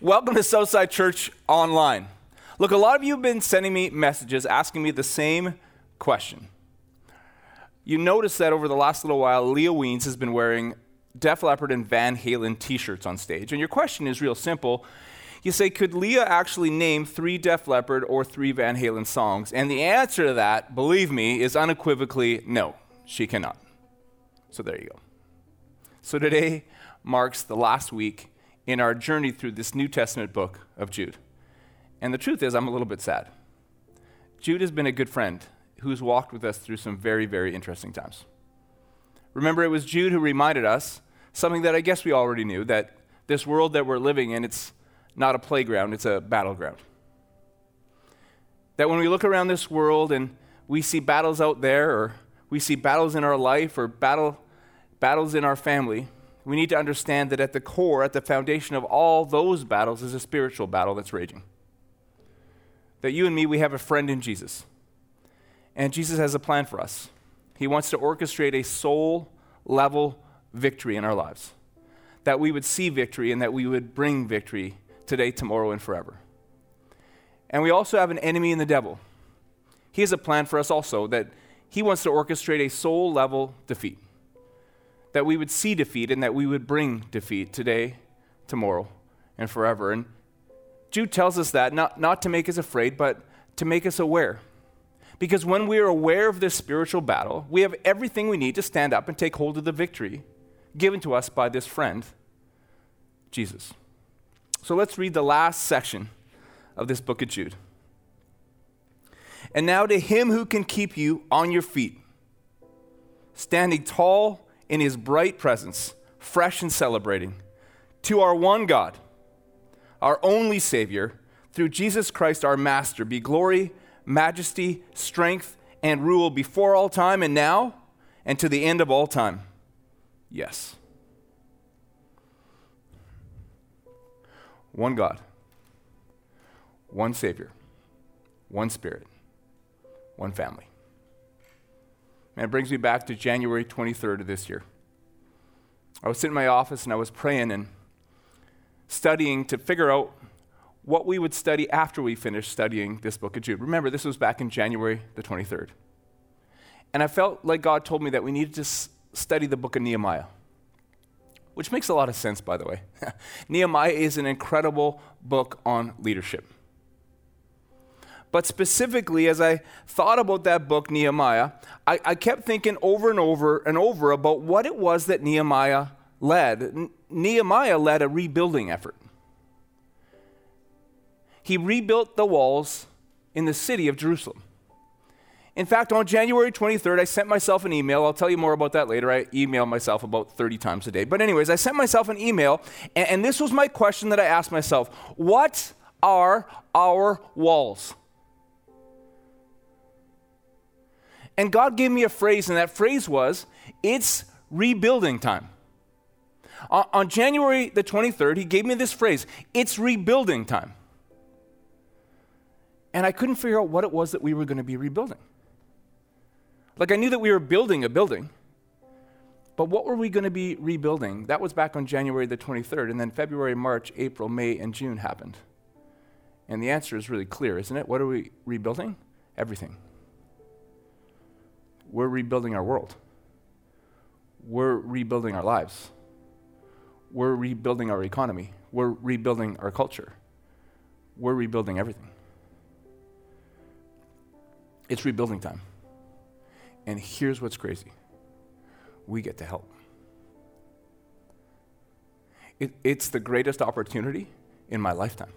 Welcome to Southside Church Online. Look, a lot of you have been sending me messages asking me the same question. You notice that over the last little while, Leah Weens has been wearing Def Leppard and Van Halen t shirts on stage. And your question is real simple. You say, could Leah actually name three Def Leppard or three Van Halen songs? And the answer to that, believe me, is unequivocally no, she cannot. So there you go. So today marks the last week in our journey through this New Testament book of Jude. And the truth is, I'm a little bit sad. Jude has been a good friend who's walked with us through some very, very interesting times. Remember, it was Jude who reminded us something that I guess we already knew that this world that we're living in, it's not a playground, it's a battleground. That when we look around this world and we see battles out there, or we see battles in our life, or battle, battles in our family, we need to understand that at the core, at the foundation of all those battles, is a spiritual battle that's raging. That you and me, we have a friend in Jesus. And Jesus has a plan for us. He wants to orchestrate a soul level victory in our lives. That we would see victory and that we would bring victory today, tomorrow, and forever. And we also have an enemy in the devil. He has a plan for us also that he wants to orchestrate a soul level defeat that we would see defeat and that we would bring defeat today, tomorrow, and forever. And Jude tells us that not, not to make us afraid, but to make us aware. Because when we are aware of this spiritual battle, we have everything we need to stand up and take hold of the victory given to us by this friend, Jesus. So let's read the last section of this book of Jude. And now to him who can keep you on your feet, standing tall in his bright presence, fresh and celebrating, to our one God, our only Savior, through Jesus Christ our Master, be glory, majesty, strength, and rule before all time and now and to the end of all time. Yes. One God, one Savior, one Spirit, one family. And it brings me back to January 23rd of this year. I was sitting in my office and I was praying and studying to figure out what we would study after we finished studying this book of Jude. Remember, this was back in January the 23rd. And I felt like God told me that we needed to s- study the book of Nehemiah, which makes a lot of sense, by the way. Nehemiah is an incredible book on leadership. But specifically, as I thought about that book, Nehemiah, I, I, kept thinking over and over and over about what it was that Nehemiah led. N- Nehemiah led a rebuilding effort. He rebuilt the walls in the city of Jerusalem. In fact, on January 23rd, I sent myself an email. I'll tell you more about that later. I email myself about 30 times a day. But, anyways, I sent myself an email, and, and this was my question that I asked myself What are our walls? And God gave me a phrase, and that phrase was, it's rebuilding time. On, January the 23rd, He gave me this phrase, it's rebuilding time. And I couldn't figure out what it was that we were going to be rebuilding. Like, I knew that we were building a building, but what were we going to be rebuilding? That was back on January the 23rd, and then February, March, April, May, and June happened. And the answer is really clear, isn't it? What are we rebuilding? Everything we're rebuilding our world. We're rebuilding our lives. We're rebuilding our economy. We're rebuilding our culture. We're rebuilding everything. It's rebuilding time. And here's what's crazy we get to help. It, it's the greatest opportunity in my lifetime.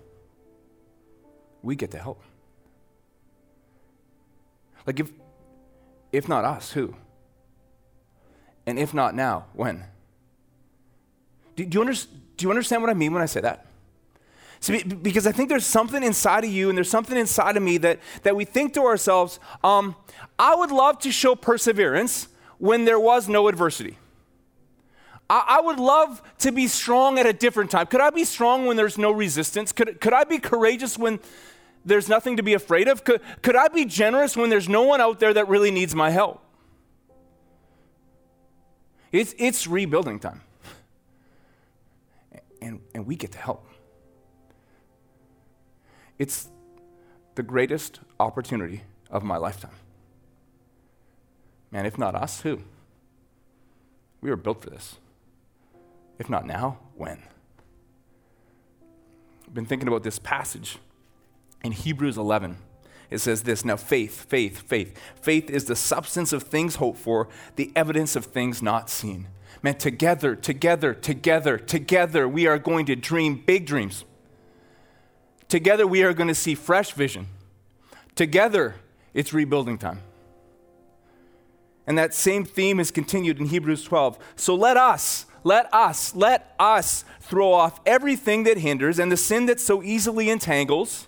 We get to help. Like, if, if not us, who? And if not now, when? Do, do, you, under, do you understand what I mean when I say that? See, because I think there's something inside of you and there's something inside of me that, that we think to ourselves, um, I would love to show perseverance when there was no adversity. I, I, would love to be strong at a different time. Could I be strong when there's no resistance? Could, could I be courageous when there's nothing to be afraid of? Could, could I be generous when there's no one out there that really needs my help? It's, it's rebuilding time. And, and we get to help. It's the greatest opportunity of my lifetime. Man, if not us, who? We were built for this. If not now, when? I've been thinking about this passage in Hebrews 11. It says this now faith, faith, faith. Faith is the substance of things hoped for, the evidence of things not seen. Man, together, together, together, together, we are going to dream big dreams. Together, we are going to see fresh vision. Together, it's rebuilding time. And that same theme is continued in Hebrews 12. So let us, let us, let us throw off everything that hinders and the sin that so easily entangles,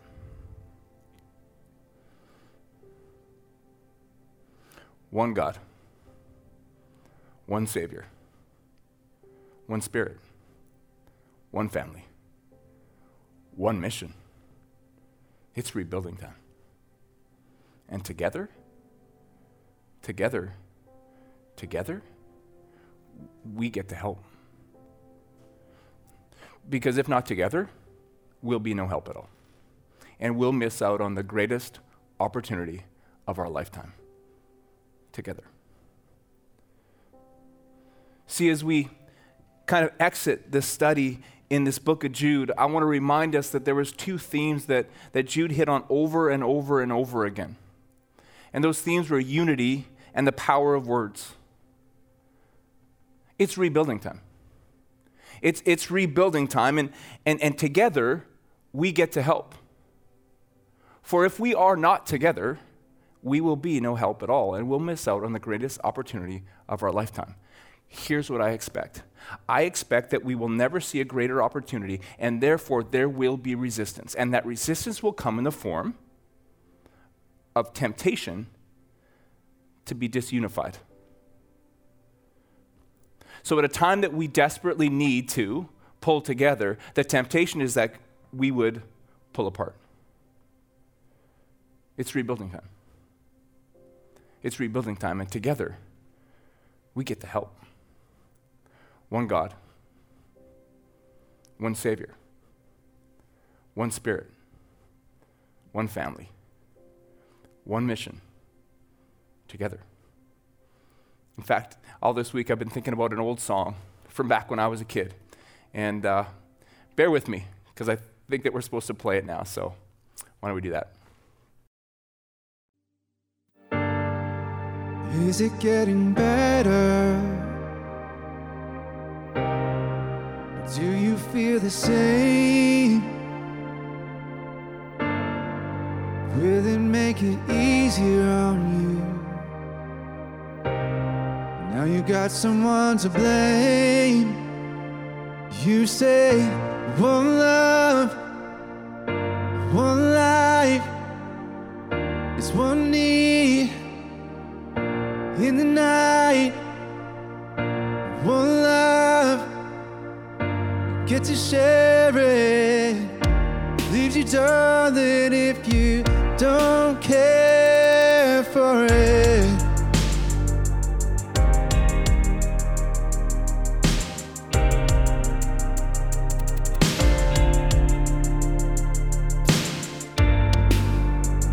One God, one Savior, one Spirit, one family, one mission. It's rebuilding time. And together, together, together, we get to help. Because if not together, we'll be no help at all. And we'll miss out on the greatest opportunity of our lifetime together. See, as we kind of exit this study in this book of Jude, I want to remind us that there was two themes that, that Jude hit on over and over and over again. And those themes were unity and the power of words. It's rebuilding time. It's, it's rebuilding time, and, and, and together we get to help. For if we are not together, we will be no help at all, and we'll miss out on the greatest opportunity of our lifetime. Here's what I expect I expect that we will never see a greater opportunity, and therefore there will be resistance. And that resistance will come in the form of temptation to be disunified. So, at a time that we desperately need to pull together, the temptation is that we would pull apart. It's rebuilding time. It's rebuilding time, and together we get to help. One God, one Savior, one Spirit, one family, one mission, together. In fact, all this week I've been thinking about an old song from back when I was a kid. And uh, bear with me, because I think that we're supposed to play it now. So why don't we do that? Is it getting better? Do you feel the same? Will it make it easier on you? Now you got someone to blame. You say, one love, one in the night. One love, get to share it. Leaves you, darling, if you don't care for it.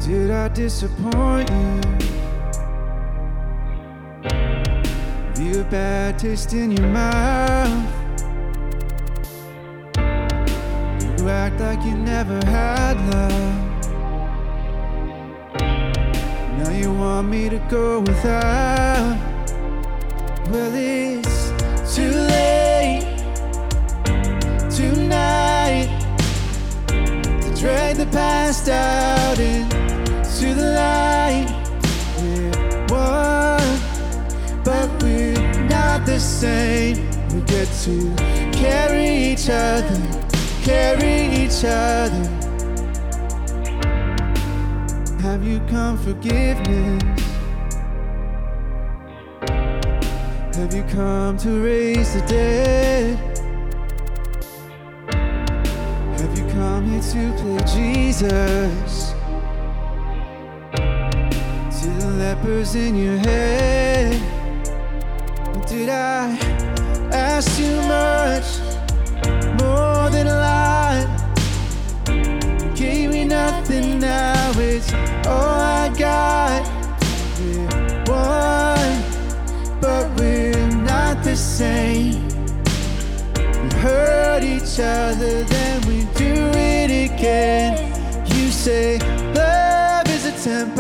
Did I disappoint you? Leave a bad taste in your mouth. You act like you never had love. Now you want me to go without. Well, it's too late tonight to drag the past out into the light. the same. We get to carry each other, carry each other. Have you come forgiveness? Have you come to raise the dead? Have you come here to play Jesus? To the lepers in your head. Did I ask too much? More than a lot? Gave me nothing now, it's all I got. We're one, but we're not the same. We hurt each other, then we do it again. You say love is a tempo,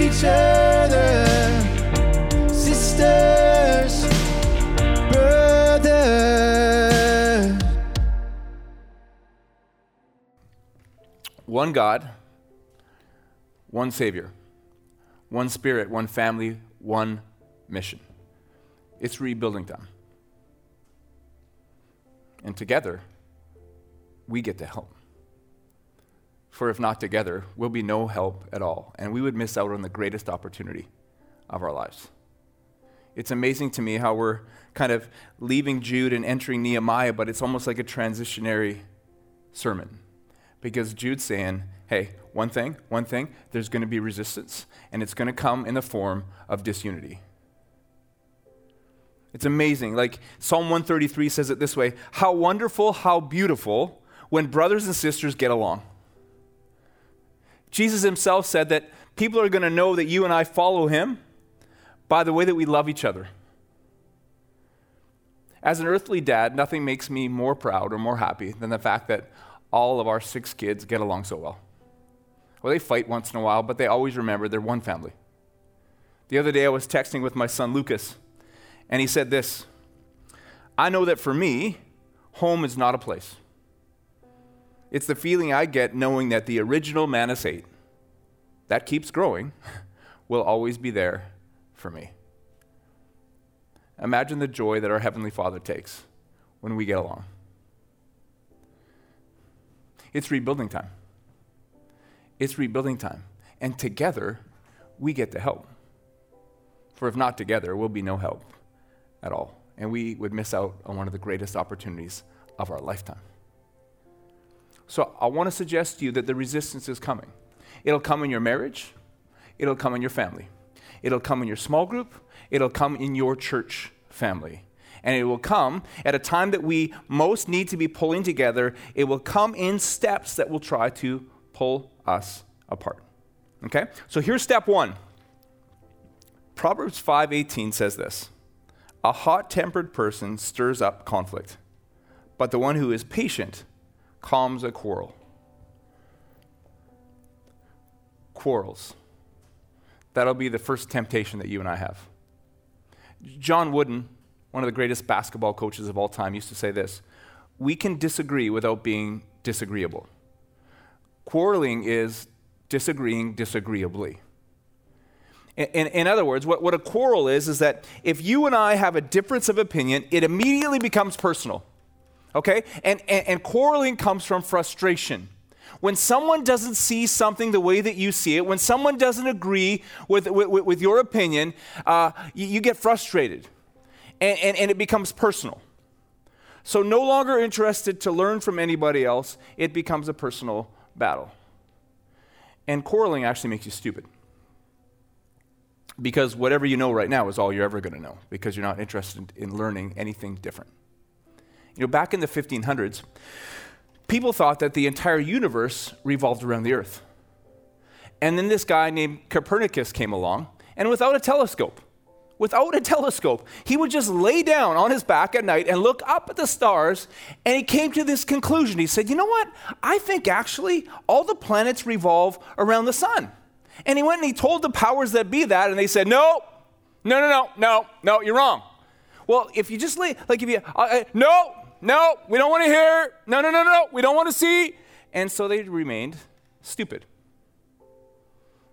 each other. One God, one Savior, one Spirit, one family, one mission. It's rebuilding time. And together, we get to help. For if not together, we'll be no help at all, and we would miss out on the greatest opportunity of our lives. It's amazing to me how we're kind of leaving Jude and entering Nehemiah, but it's almost like a transitionary sermon. Because Jude's saying, hey, one thing, one thing, there's going to be resistance, and it's going to come in the form of disunity. It's amazing. Like Psalm 133 says it this way How wonderful, how beautiful when brothers and sisters get along. Jesus himself said that people are going to know that you and I follow him by the way that we love each other. As an earthly dad, nothing makes me more proud or more happy than the fact that all of our six kids get along so well. Well, they fight once in a while, but they always remember they're one family. The other day, I was texting with my son Lucas, and he said this I know that for me, home is not a place. It's the feeling I get knowing that the original Manus 8, that keeps growing, will always be there for me. Imagine the joy that our Heavenly Father takes when we get along. It's rebuilding time. It's rebuilding time. And together, we get to help. For if not together, we'll be no help at all. And we would miss out on one of the greatest opportunities of our lifetime. So I want to suggest to you that the resistance is coming. It'll come in your marriage, it'll come in your family, it'll come in your small group, it'll come in your church family. And it will come at a time that we most need to be pulling together. It will come in steps that will try to pull us apart. Okay? So here's step 1. Proverbs 5:18 says this. A hot-tempered person stirs up conflict, but the one who is patient calms a quarrel. Quarrels. That'll be the first temptation that you and I have. John Wooden, one of the greatest basketball coaches of all time, used to say this We can disagree without being disagreeable. Quarreling is disagreeing disagreeably. In, in, in, other words, what, what a quarrel is, is that if you and I have a difference of opinion, it immediately becomes personal. Okay? And, and, and quarreling comes from frustration. When someone doesn't see something the way that you see it, when someone doesn't agree with, with, with your opinion, uh, you, you, get frustrated and, and, and it becomes personal. So, no longer interested to learn from anybody else, it becomes a personal battle. And quarreling actually makes you stupid. Because whatever you know right now is all you're ever going to know, because you're not interested in learning anything different. You know, back in the 1500s, people thought that the entire universe revolved around the earth. And then this guy named Copernicus came along, and without a telescope, without a telescope. He would just lay down on his back at night and look up at the stars, and he came to this conclusion. He said, You know what? I think actually all the planets revolve around the sun. And he went and he told the powers that be that, and they said, No, no, no, no, no, no, you're wrong. Well, if you just lay, like if you, uh, uh, no, no, we don't want to hear, no, no, no, no, we don't want to see. And so they remained stupid.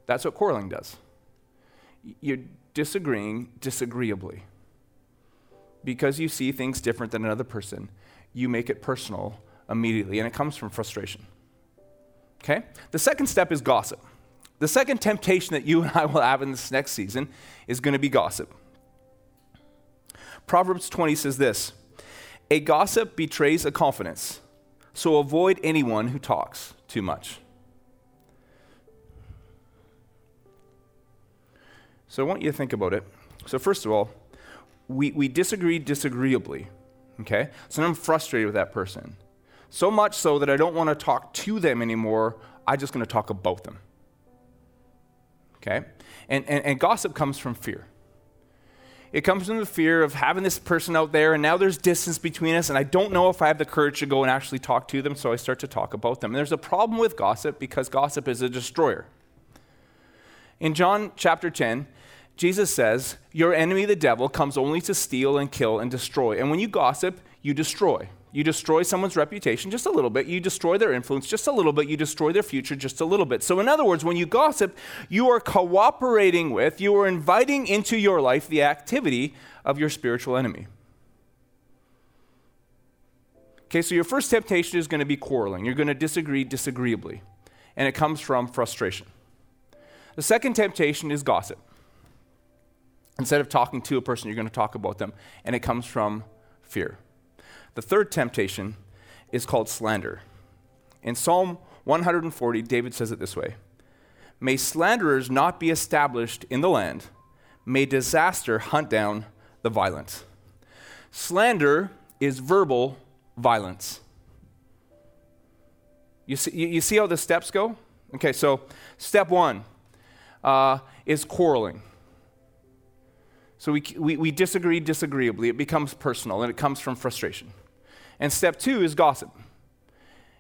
That's what quarreling does. You're disagreeing disagreeably. Because you see things different than another person, you make it personal immediately, and it comes from frustration. Okay? The second step is gossip. The second temptation that you and I will have in this next season is going to be gossip. Proverbs 20 says this A gossip betrays a confidence, so avoid anyone who talks too much. So I want you to think about it. So, first of all, we, we disagree disagreeably. Okay? So I'm frustrated with that person. So much so that I don't want to talk to them anymore. I'm just going to talk about them. Okay? And, and, and gossip comes from fear. It comes from the fear of having this person out there, and now there's distance between us, and I don't know if I have the courage to go and actually talk to them, so I start to talk about them. And there's a problem with gossip because gossip is a destroyer. In John chapter 10, Jesus says, Your enemy, the devil, comes only to steal and kill and destroy. And when you gossip, you destroy. You destroy someone's reputation just a little bit. You destroy their influence just a little bit. You destroy their future just a little bit. So, in other words, when you gossip, you are cooperating with, you are inviting into your life the activity of your spiritual enemy. Okay, so your first temptation is going to be quarreling. You're going to disagree disagreeably, and it comes from frustration. The second temptation is gossip. Instead of talking to a person, you're going to talk about them, and it comes from fear. The third temptation is called slander. In Psalm 140, David says it this way May slanderers not be established in the land, may disaster hunt down the violent. Slander is verbal violence. You see, you see how the steps go? Okay, so step one uh, is quarreling. So we, we, we disagree disagreeably. It becomes personal and it comes from frustration. And step two is gossip.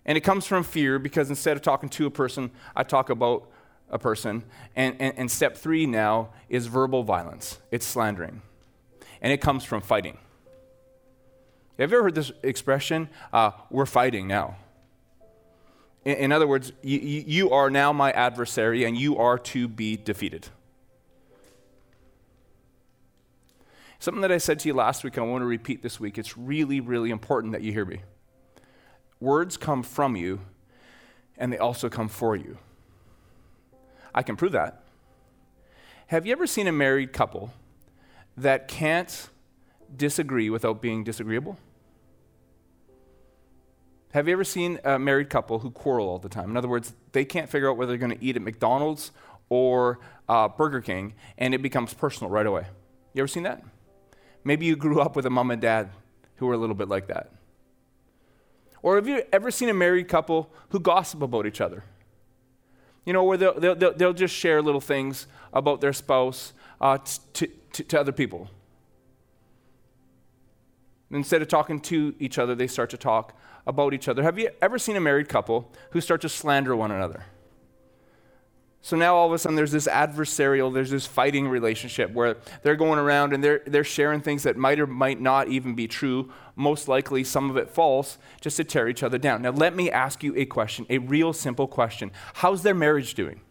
And it comes from fear because instead of talking to a person, I talk about a person. And, and, and step three now is verbal violence, it's slandering. And it comes from fighting. Have you ever heard this expression? Uh, we're fighting now. In, in other words, you, you are now my adversary and you are to be defeated. Something that I said to you last week, I want to repeat this week. It's really, really important that you hear me. Words come from you, and they also come for you. I can prove that. Have you ever seen a married couple that can't disagree without being disagreeable? Have you ever seen a married couple who quarrel all the time? In other words, they can't figure out whether they're going to eat at McDonald's or uh, Burger King, and it becomes personal right away. You ever seen that? Maybe you grew up with a mom and dad who were a little bit like that. Or have you ever seen a married couple who gossip about each other? You know, where they'll, they'll, they'll just share little things about their spouse uh, to, to, to other people. Instead of talking to each other, they start to talk about each other. Have you ever seen a married couple who start to slander one another? So now all of a sudden there's this adversarial, there's this fighting relationship where they're going around and they're, they're sharing things that might or might not even be true, most likely some of it false, just to tear each other down. Now let me ask you a question, a real simple question. How's their marriage doing?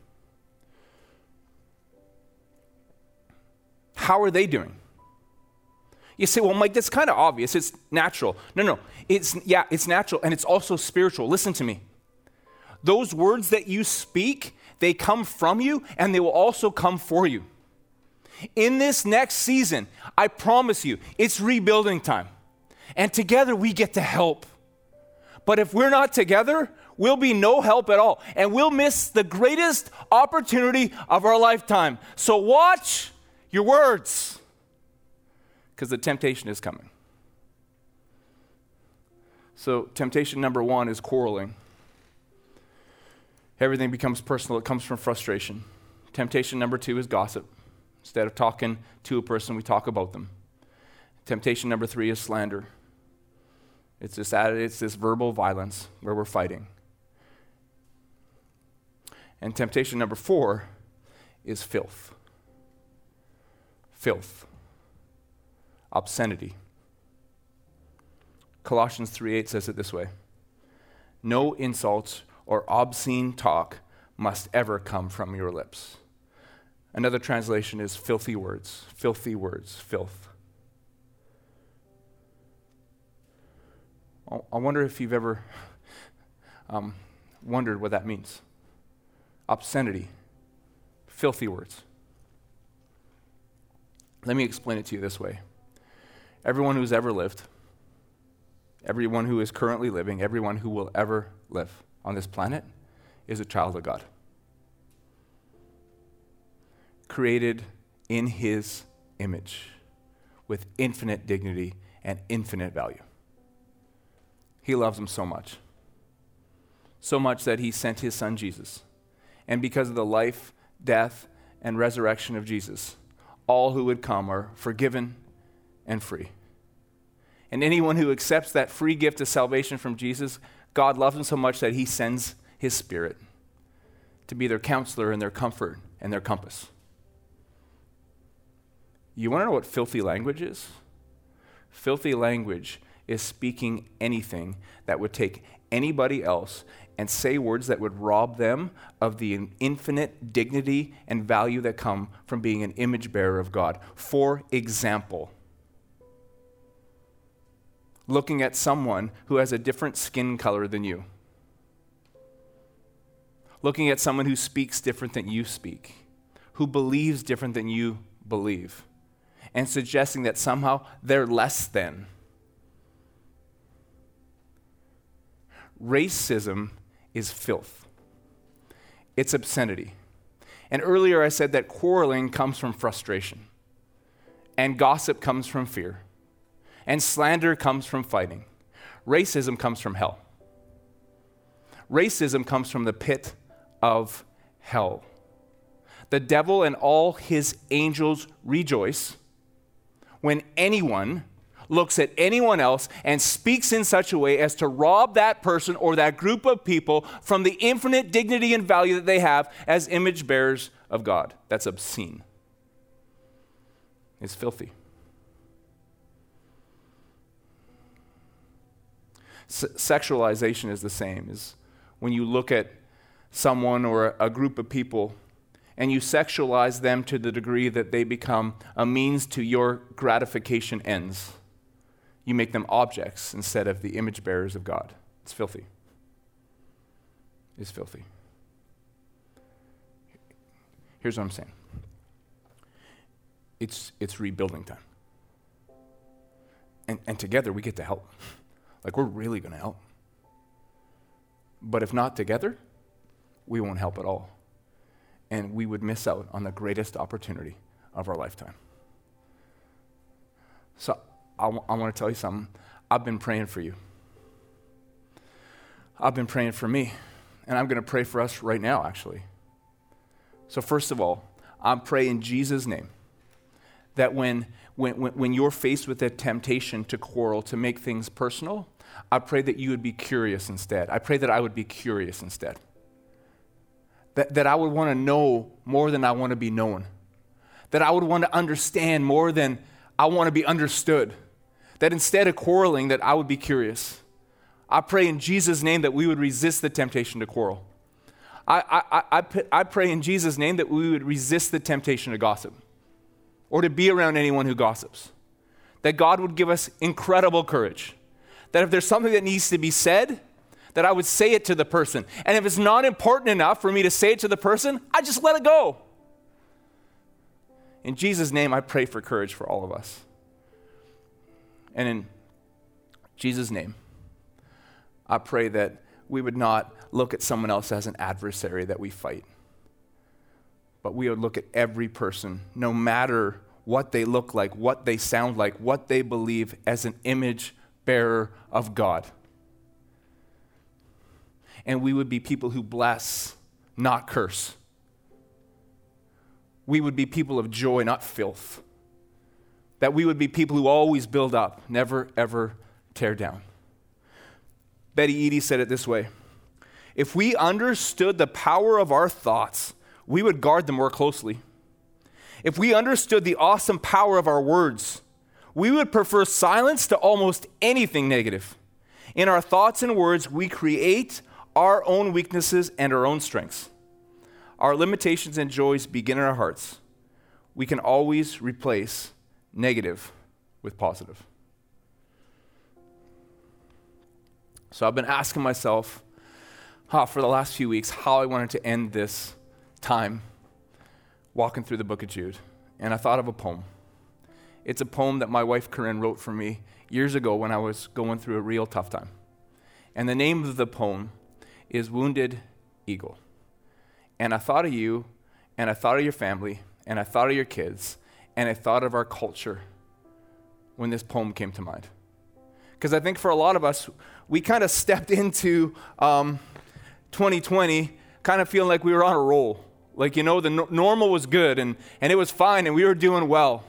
How are they doing? You say, well, Mike, that's kind of obvious. It's natural. No, no. It's, yeah, it's natural and it's also spiritual. Listen to me. Those words that you speak, they come from you and they will also come for you. In this next season, I promise you, it's rebuilding time. And together we get to help. But if we're not together, we'll be no help at all. And we'll miss the greatest opportunity of our lifetime. So watch your words, because the temptation is coming. So, temptation number one is quarreling. Everything becomes personal, it comes from frustration. Temptation number two is gossip. Instead of talking to a person, we talk about them. Temptation number three is slander. It's this, it's this verbal violence where we're fighting. And temptation number four is filth. Filth. Obscenity. Colossians 3:8 says it this way. No insults or obscene talk must ever come from your lips. Another translation is filthy words, filthy words, filth. I wonder if you've ever um, wondered what that means. Obscenity, filthy words. Let me explain it to you this way. Everyone who's ever lived, everyone who is currently living, everyone who will ever live on this planet is a child of God. Created in his image with infinite dignity and infinite value. He loves them so much. So much that he sent his son Jesus. And because of the life, death, and resurrection of Jesus, all who would come are forgiven and free. And anyone who accepts that free gift of salvation from Jesus, God loves them so much that he sends his spirit to be their counselor and their comfort and their compass. You want to know what filthy language is? Filthy language is speaking anything that would take anybody else and say words that would rob them of the infinite dignity and value that come from being an image bearer of God. For example, looking at someone who has a different skin color than you, looking at someone who speaks different than you speak, who believes different than you believe, and suggesting that somehow they're less than. Racism is filth, it's obscenity. And earlier I said that quarreling comes from frustration, and gossip comes from fear, and slander comes from fighting. Racism comes from hell. Racism comes from the pit of hell. The devil and all his angels rejoice when anyone looks at anyone else and speaks in such a way as to rob that person or that group of people from the infinite dignity and value that they have as image bearers of God. That's obscene. It's filthy. Sexualization is the same. Is when you look at someone or a group of people and you sexualize them to the degree that they become a means to your gratification ends you make them objects instead of the image bearers of God. It's filthy. It's filthy. Here's what I'm saying it's, it's rebuilding time. And, and together we get to help. Like, we're really going to help. But if not together, we won't help at all. And we would miss out on the greatest opportunity of our lifetime. So I, w- I want to tell you something. I've been praying for you. I've been praying for me. And I'm going to pray for us right now, actually. So, first of all, I'm praying in Jesus' name that when, when, when you're faced with a temptation to quarrel, to make things personal, I pray that you would be curious instead. I pray that I would be curious instead. That, that I would want to know more than I want to be known. That I would want to understand more than I want to be understood that instead of quarreling, that I would be curious. I pray in Jesus' name that we would resist the temptation to quarrel. I, I, I, I pray in Jesus' name that we would resist the temptation to gossip or to be around anyone who gossips. That God would give us incredible courage. That if there's something that needs to be said, that I would say it to the person. And if it's not important enough for me to say it to the person, I just let it go. In Jesus' name, I pray for courage for all of us. And in Jesus' name, I pray that we would not look at someone else as an adversary that we fight, but we would look at every person, no matter what they look like, what they sound like, what they believe, as an image bearer of God. And we would be people who bless, not curse. we would be people of joy, not filth. That we would be people who always build up, never, ever tear down. Betty Eadie said it this way If we understood the power of our thoughts, we would guard them more closely. If we understood the awesome power of our words, we would prefer silence to almost anything negative. In our thoughts and words, we create our own weaknesses and our own strengths. Our limitations and joys begin in our hearts. We can always replace negative with positive. So I've been asking myself huh, for the last few weeks how I wanted to end this time walking through the book of Jude. And I thought of a poem. It's a poem that my wife Corinne wrote for me years ago when I was going through a real tough time. And the name of the poem is Wounded Eagle. And I thought of you, and I thought of your family, and I thought of your kids, and I thought of our culture when this poem came to mind. Because I think for a lot of us, we kind of stepped into um, 2020 kind of feeling like we were on a roll. Like, you know, the no- normal was good and, and it was fine and we were doing well.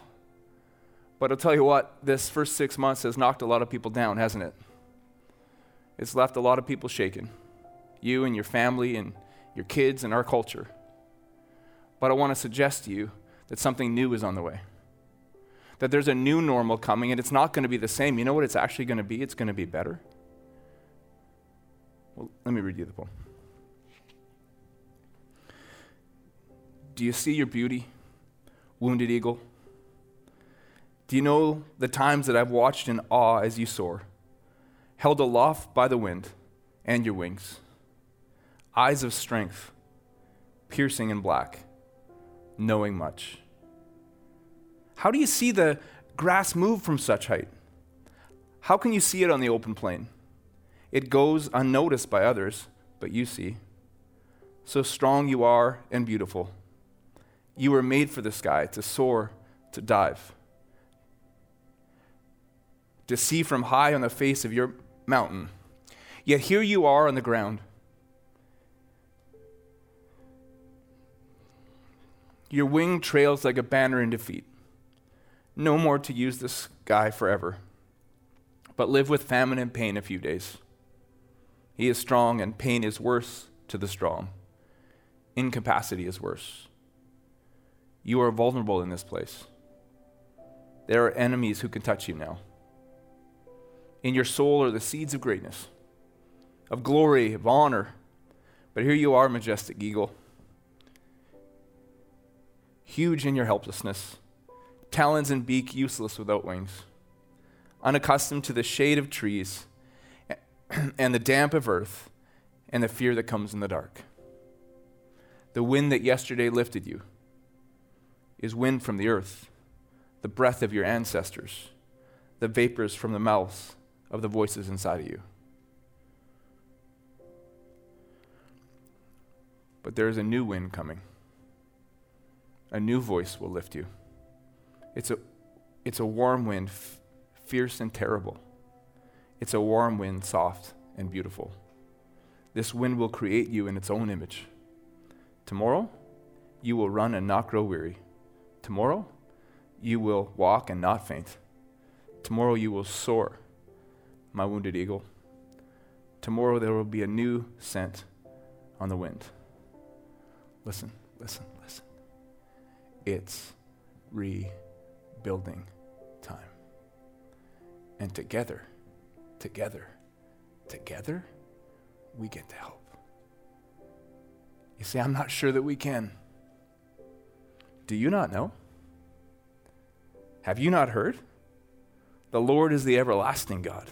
But I'll tell you what, this first six months has knocked a lot of people down, hasn't it? It's left a lot of people shaken. You and your family and your kids and our culture. But I want to suggest to you that something new is on the way. That there's a new normal coming and it's not going to be the same. You know what it's actually going to be? It's going to be better. Well, let me read you the poem. Do you see your beauty, wounded eagle? Do you know the times that I've watched in awe as you soar, held aloft by the wind and your wings? Eyes of strength, piercing and black, knowing much. How do you see the grass move from such height? How can you see it on the open plain? It goes unnoticed by others, but you see. So strong you are and beautiful. You were made for the sky, to soar, to dive to see from high on the face of your mountain. Yet here you are on the ground. Your wing trails like a banner in defeat. No more to use the sky forever, but live with famine and pain a few days. He is strong, and pain is worse to the strong. Incapacity is worse. You are vulnerable in this place. There are enemies who can touch you now in your soul are the seeds of greatness, of glory, of honor. But here you are, majestic eagle, huge in your helplessness, talons and beak useless without wings, unaccustomed to the shade of trees and the damp of earth and the fear that comes in the dark. The wind that yesterday lifted you is wind from the earth, the breath of your ancestors, the vapors from the mouths of the voices inside of you. But there is a new wind coming. A new voice will lift you. It's a, it's a warm wind, f- fierce and terrible. It's a warm wind, soft and beautiful. This wind will create you in its own image. Tomorrow, you will run and not grow weary. Tomorrow, you will walk and not faint. Tomorrow, you will soar my wounded eagle. Tomorrow there will be a new scent on the wind. Listen, listen, listen. It's rebuilding time. And together, together, together, we get to help. You see, I'm not sure that we can. Do you not know? Have you not heard? The Lord is the everlasting God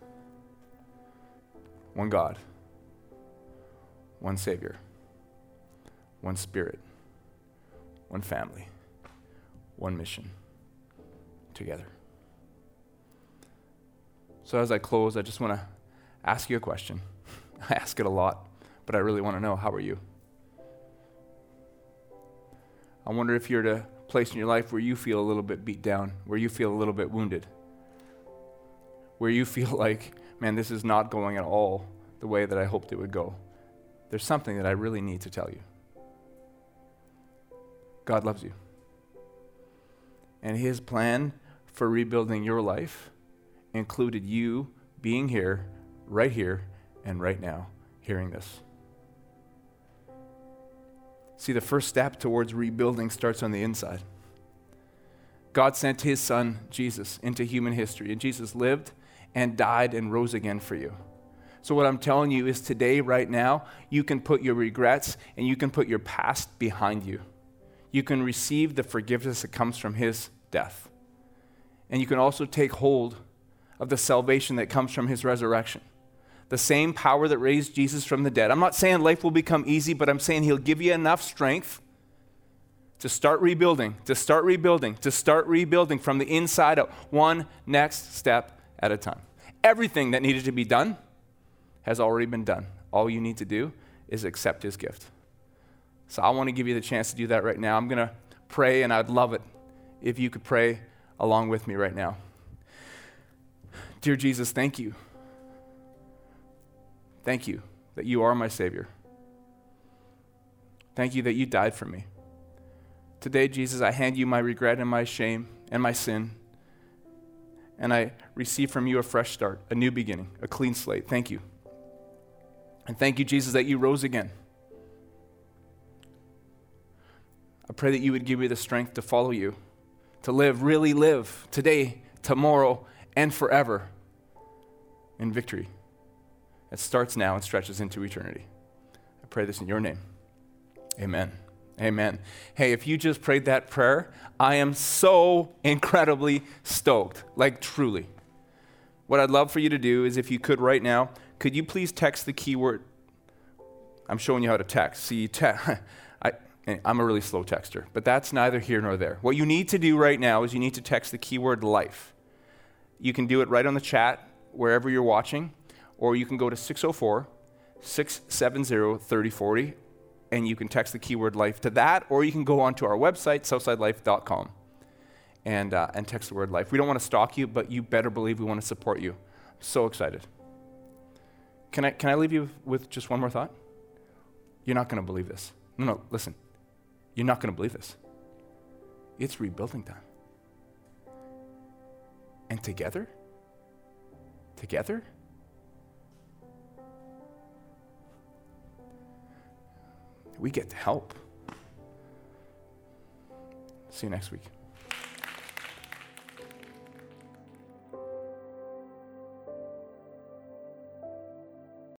one God, one Savior, one Spirit, one family, one mission together. So, as I close, I just want to ask you a question. I ask it a lot, but I really want to know how are you? I wonder if you're at a place in your life where you feel a little bit beat down, where you feel a little bit wounded, where you feel like, man, this is not going at all the way that I hoped it would go. There's something that I really need to tell you. God loves you. And his plan for rebuilding your life included you being here, right here, and right now, hearing this. See, the first step towards rebuilding starts on the inside. God sent his son, Jesus, into human history, and Jesus lived and died and rose again for you. So, what I'm telling you is today, right now, you can put your regrets and you can put your past behind you. You can receive the forgiveness that comes from his death. And you can also take hold of the salvation that comes from his resurrection. The same power that raised Jesus from the dead. I'm not saying life will become easy, but I'm saying he'll give you enough strength to start rebuilding, to start rebuilding, to start rebuilding from the inside out, one next step at a time. Everything that needed to be done has already been done. All you need to do is accept his gift. So I want to give you the chance to do that right now. I'm going to pray, and I'd love it if you could pray along with me right now. Dear Jesus, thank you. Thank you that you are my Savior. Thank you that you died for me. Today, Jesus, I hand you my regret and my shame and my sin. And I receive from you a fresh start, a new beginning, a clean slate. Thank you. And thank you, Jesus, that you rose again. I pray that you would give me the strength to follow you, to live, really live today, tomorrow, and forever in victory. It starts now and stretches into eternity. I pray this in your name. Amen. Amen. Hey, if you just prayed that prayer, I am so incredibly stoked. Like, truly. What I'd love for you to do is if you could right now, could you please text the keyword? I'm showing you how to text. See, te- I, I'm a really slow texter, but that's neither here nor there. What you need to do right now is you need to text the keyword life. You can do it right on the chat wherever you're watching, or you can go to 604 670 3040 and you can text the keyword life to that, or you can go onto our website, southsidelife.com, and, uh, and text the word life. We don't want to stalk you, but you better believe we want to support you. So excited. Can I, can I leave you with just one more thought? You're not going to believe this. No, no, listen. You're not going to believe this. It's rebuilding time. And together, together, we get to help. See you next week.